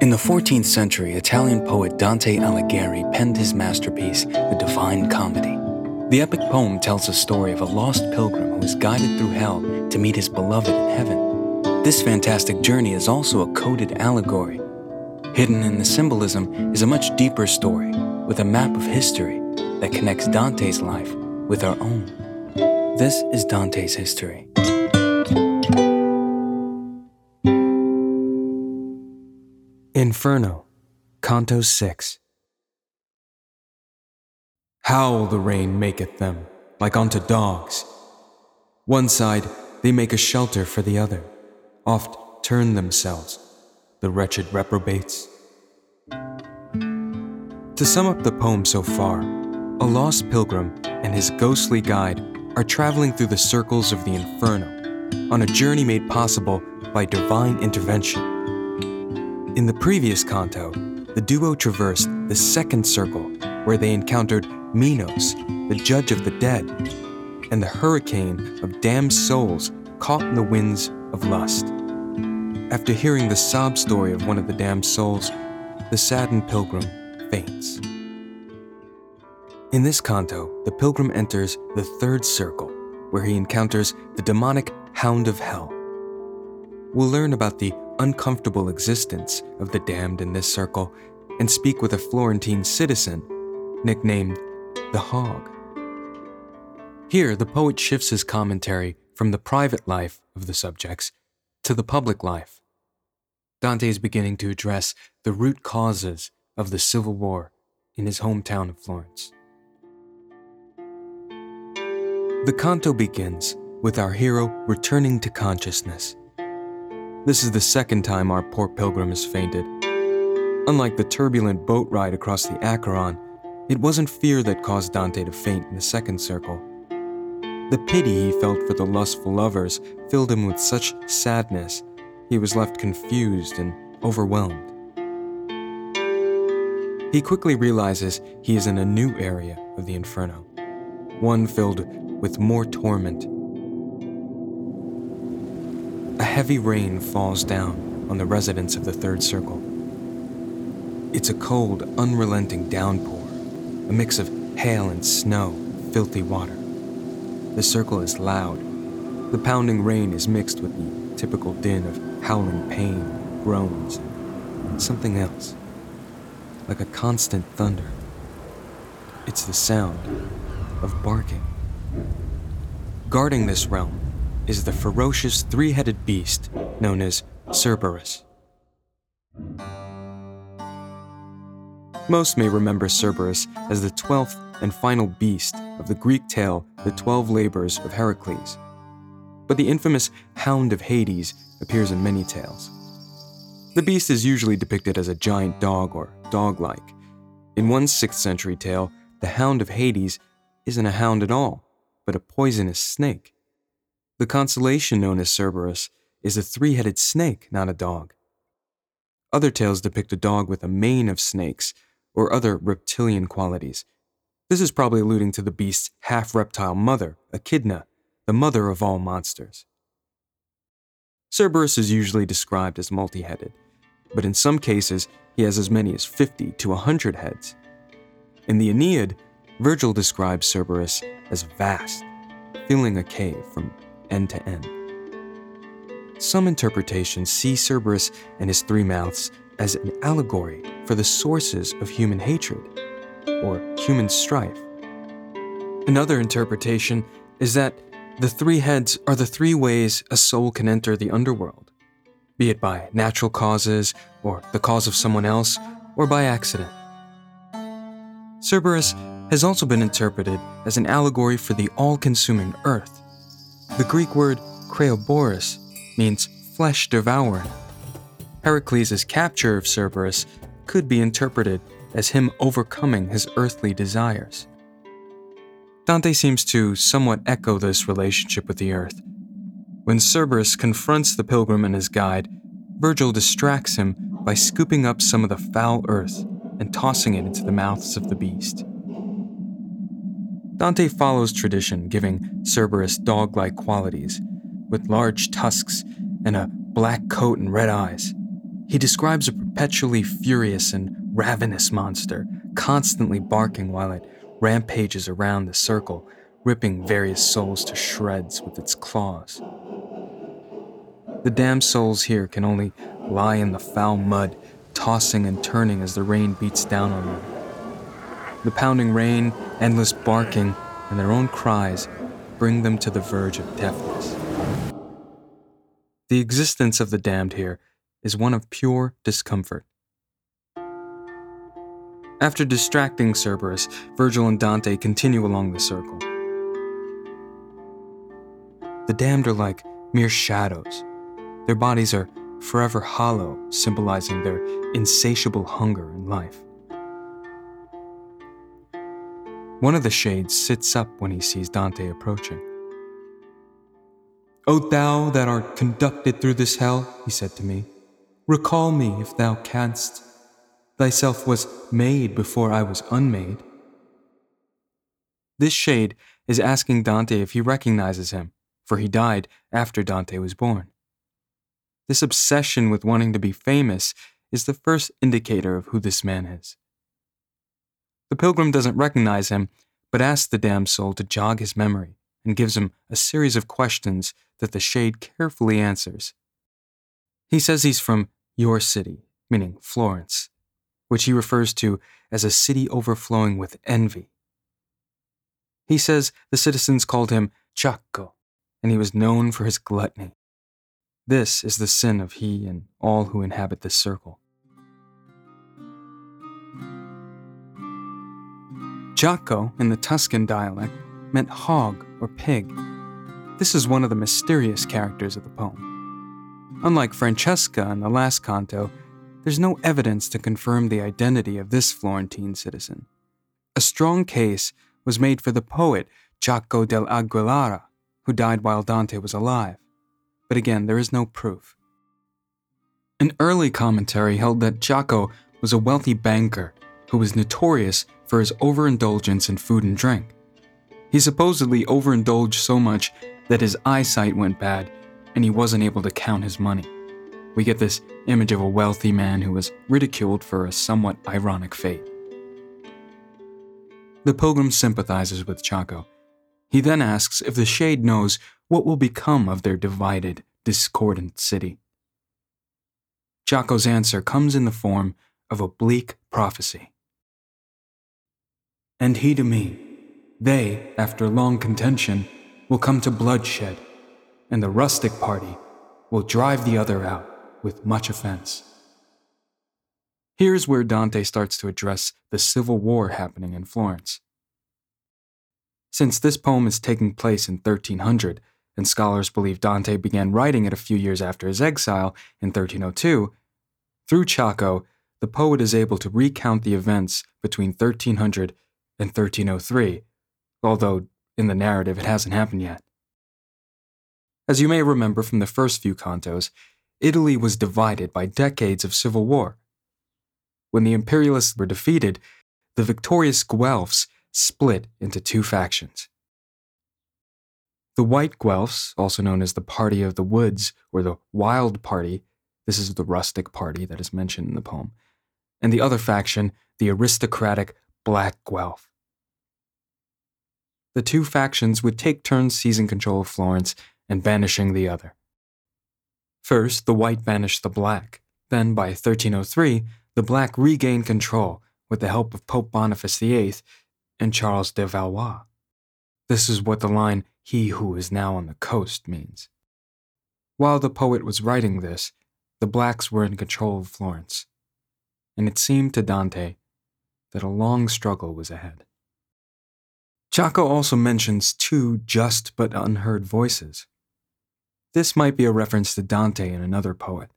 In the 14th century, Italian poet Dante Alighieri penned his masterpiece, The Divine Comedy. The epic poem tells the story of a lost pilgrim who is guided through hell to meet his beloved in heaven. This fantastic journey is also a coded allegory. Hidden in the symbolism is a much deeper story with a map of history that connects Dante's life with our own. This is Dante's history. Inferno, Canto 6. Howl the rain maketh them, like unto dogs. One side they make a shelter for the other, oft turn themselves, the wretched reprobates. To sum up the poem so far, a lost pilgrim and his ghostly guide are traveling through the circles of the inferno on a journey made possible by divine intervention. In the previous canto, the duo traversed the second circle where they encountered Minos, the judge of the dead, and the hurricane of damned souls caught in the winds of lust. After hearing the sob story of one of the damned souls, the saddened pilgrim faints. In this canto, the pilgrim enters the third circle, where he encounters the demonic Hound of Hell. We'll learn about the uncomfortable existence of the damned in this circle and speak with a Florentine citizen nicknamed the Hog. Here, the poet shifts his commentary from the private life of the subjects to the public life. Dante is beginning to address the root causes of the civil war in his hometown of Florence. The canto begins with our hero returning to consciousness. This is the second time our poor pilgrim has fainted. Unlike the turbulent boat ride across the Acheron, it wasn't fear that caused Dante to faint in the second circle. The pity he felt for the lustful lovers filled him with such sadness, he was left confused and overwhelmed. He quickly realizes he is in a new area of the inferno, one filled with more torment. Heavy rain falls down on the residents of the third circle. It's a cold, unrelenting downpour, a mix of hail and snow, filthy water. The circle is loud. The pounding rain is mixed with the typical din of howling pain, groans, and something else, like a constant thunder. It's the sound of barking. Guarding this realm is the ferocious three headed beast known as Cerberus. Most may remember Cerberus as the twelfth and final beast of the Greek tale The Twelve Labors of Heracles. But the infamous Hound of Hades appears in many tales. The beast is usually depicted as a giant dog or dog like. In one 6th century tale, the Hound of Hades isn't a hound at all but a poisonous snake. The constellation known as Cerberus is a three headed snake, not a dog. Other tales depict a dog with a mane of snakes or other reptilian qualities. This is probably alluding to the beast's half reptile mother, Echidna, the mother of all monsters. Cerberus is usually described as multi headed, but in some cases, he has as many as 50 to 100 heads. In the Aeneid, Virgil describes Cerberus as vast, filling a cave from end to end. Some interpretations see Cerberus and his three mouths as an allegory for the sources of human hatred or human strife. Another interpretation is that the three heads are the three ways a soul can enter the underworld, be it by natural causes, or the cause of someone else, or by accident. Cerberus has also been interpreted as an allegory for the all consuming earth. The Greek word kreoboros means flesh devourer. Heracles' capture of Cerberus could be interpreted as him overcoming his earthly desires. Dante seems to somewhat echo this relationship with the earth. When Cerberus confronts the pilgrim and his guide, Virgil distracts him by scooping up some of the foul earth and tossing it into the mouths of the beast. Dante follows tradition, giving Cerberus dog like qualities, with large tusks and a black coat and red eyes. He describes a perpetually furious and ravenous monster, constantly barking while it rampages around the circle, ripping various souls to shreds with its claws. The damned souls here can only lie in the foul mud, tossing and turning as the rain beats down on them. The pounding rain, endless barking, and their own cries bring them to the verge of deafness. The existence of the damned here is one of pure discomfort. After distracting Cerberus, Virgil and Dante continue along the circle. The damned are like mere shadows. Their bodies are forever hollow, symbolizing their insatiable hunger in life. One of the shades sits up when he sees Dante approaching. O thou that art conducted through this hell, he said to me, recall me if thou canst. Thyself was made before I was unmade. This shade is asking Dante if he recognizes him, for he died after Dante was born. This obsession with wanting to be famous is the first indicator of who this man is. The pilgrim doesn't recognize him, but asks the damned soul to jog his memory and gives him a series of questions that the shade carefully answers. He says he's from your city, meaning Florence, which he refers to as a city overflowing with envy. He says the citizens called him Ciacco, and he was known for his gluttony. This is the sin of he and all who inhabit this circle. Ciacco, in the Tuscan dialect, meant hog or pig. This is one of the mysterious characters of the poem. Unlike Francesca in the last canto, there's no evidence to confirm the identity of this Florentine citizen. A strong case was made for the poet Ciacco dell'Anguillaia, who died while Dante was alive. But again, there is no proof. An early commentary held that Ciacco was a wealthy banker who was notorious for his overindulgence in food and drink. He supposedly overindulged so much that his eyesight went bad and he wasn't able to count his money. We get this image of a wealthy man who was ridiculed for a somewhat ironic fate. The pilgrim sympathizes with Ciacco. He then asks if the shade knows what will become of their divided, discordant city. Ciacco's answer comes in the form of a bleak prophecy. And he to me, they, after long contention, will come to bloodshed, and the rustic party will drive the other out with much offense. Here's where Dante starts to address the civil war happening in Florence. Since this poem is taking place in 1300, and scholars believe Dante began writing it a few years after his exile in 1302, through Ciacco, the poet is able to recount the events between 1300 in 1303, although in the narrative it hasn't happened yet. As you may remember from the first few cantos, Italy was divided by decades of civil war. When the imperialists were defeated, the victorious Guelphs split into two factions. The White Guelphs, also known as the Party of the Woods or the Wild Party, this is the rustic party that is mentioned in the poem, and the other faction, the aristocratic Black Guelph. The two factions would take turns seizing control of Florence and banishing the other. First, the white banished the black. Then, by 1303, the black regained control with the help of Pope Boniface VIII and Charles de Valois. This is what the line, he who is now on the coast, means. While the poet was writing this, the blacks were in control of Florence, and it seemed to Dante that a long struggle was ahead. Ciacco also mentions two just but unheard voices. This might be a reference to Dante and another poet,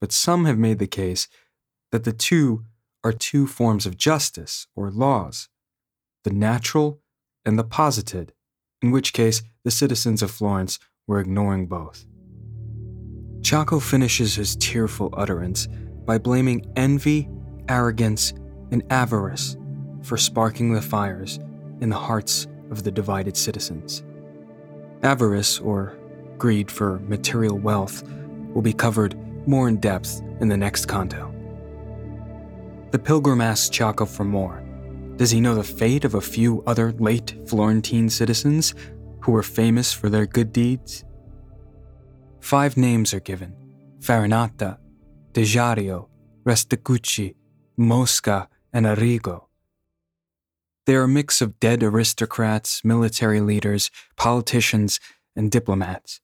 but some have made the case that the two are two forms of justice or laws the natural and the posited, in which case the citizens of Florence were ignoring both. Ciacco finishes his tearful utterance by blaming envy, arrogance, and avarice for sparking the fires in the hearts of the divided citizens. Avarice, or greed for material wealth, will be covered more in depth in the next canto. The pilgrim asks Ciacco for more. Does he know the fate of a few other late Florentine citizens who were famous for their good deeds? Five names are given Farinata, Tegghiaio, Rusticucci, Mosca, and Arrigo. They are a mix of dead aristocrats, military leaders, politicians, and diplomats.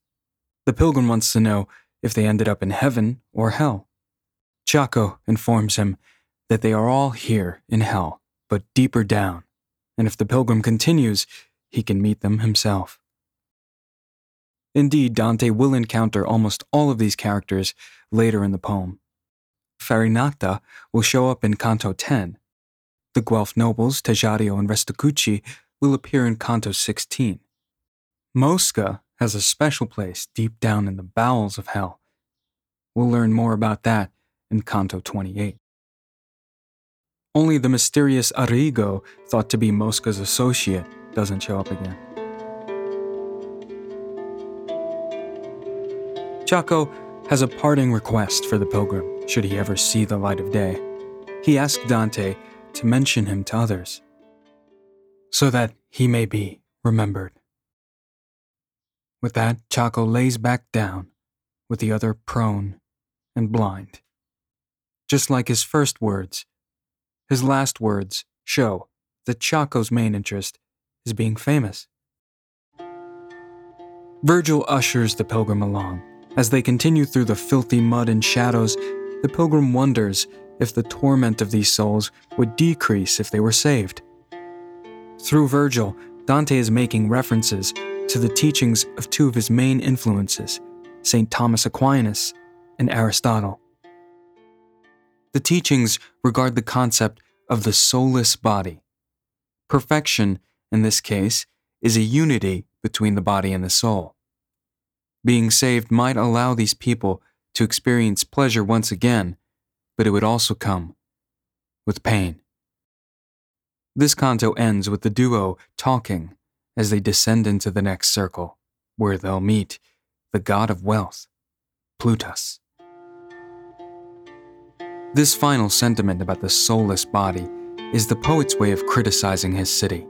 The pilgrim wants to know if they ended up in heaven or hell. Ciacco informs him that they are all here in hell, but deeper down, and if the pilgrim continues, he can meet them himself. Indeed, Dante will encounter almost all of these characters later in the poem. Farinata will show up in Canto 10. The Guelph nobles, Tegghiaio and Rusticucci, will appear in Canto 16. Mosca has a special place deep down in the bowels of hell. We'll learn more about that in Canto 28. Only the mysterious Arrigo, thought to be Mosca's associate, doesn't show up again. Ciacco has a parting request for the pilgrim, should he ever see the light of day. He asks Dante to mention him to others, so that he may be remembered. With that, Ciacco lays back down, with the other prone and blind. Just like his first words, his last words show that Ciacco's main interest is being famous. Virgil ushers the pilgrim along. As they continue through the filthy mud and shadows, the pilgrim wonders if the torment of these souls would decrease if they were saved. Through Virgil, Dante is making references to the teachings of two of his main influences, St. Thomas Aquinas and Aristotle. The teachings regard the concept of the soulless body. Perfection, in this case, is a unity between the body and the soul. Being saved might allow these people to experience pleasure once again, but it would also come with pain. This canto ends with the duo talking as they descend into the next circle, where they'll meet the god of wealth, Plutus. This final sentiment about the soulless body is the poet's way of criticizing his city.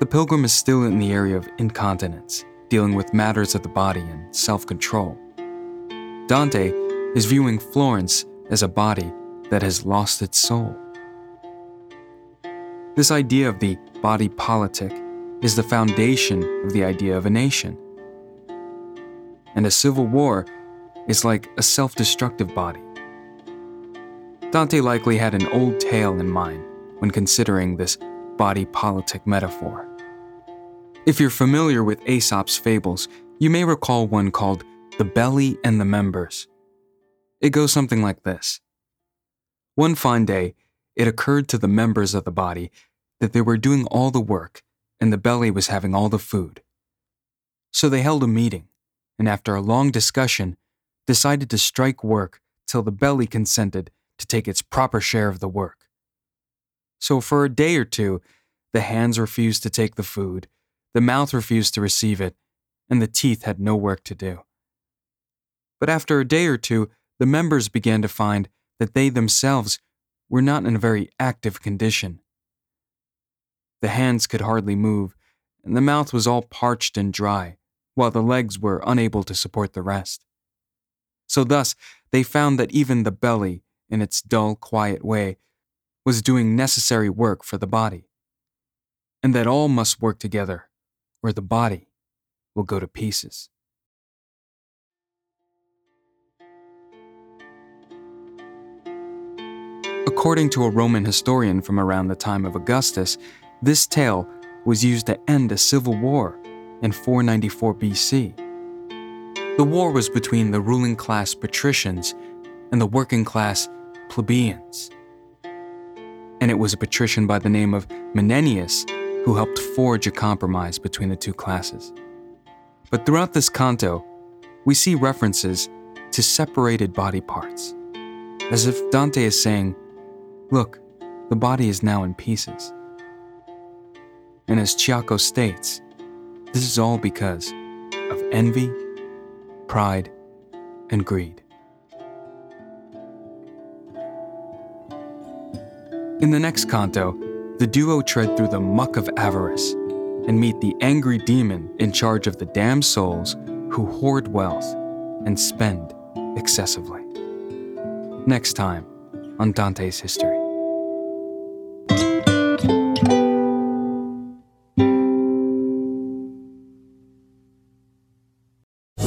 The pilgrim is still in the area of incontinence, dealing with matters of the body and self control. Dante is viewing Florence as a body that has lost its soul. This idea of the body politic is the foundation of the idea of a nation. And a civil war is like a self destructive body. Dante likely had an old tale in mind when considering this body politic metaphor. If you're familiar with Aesop's fables, you may recall one called The Belly and the Members. It goes something like this One fine day, it occurred to the members of the body that they were doing all the work and the belly was having all the food. So they held a meeting, and after a long discussion, decided to strike work till the belly consented to take its proper share of the work. So for a day or two, the hands refused to take the food, the mouth refused to receive it, and the teeth had no work to do. But after a day or two, the members began to find that they themselves were not in a very active condition. The hands could hardly move, and the mouth was all parched and dry, while the legs were unable to support the rest. So thus, they found that even the belly in its dull, quiet way, was doing necessary work for the body, and that all must work together, or the body will go to pieces. According to a Roman historian from around the time of Augustus, this tale was used to end a civil war in 494 BC. The war was between the ruling class patricians and the working class plebeians. And it was a patrician by the name of Menenius who helped forge a compromise between the two classes. But throughout this canto, we see references to separated body parts, as if Dante is saying, Look, the body is now in pieces. And as Ciacco states, this is all because of envy, pride, and greed. In the next canto, the duo tread through the muck of avarice and meet the angry demon in charge of the damned souls who hoard wealth and spend excessively. Next time on Dante's History.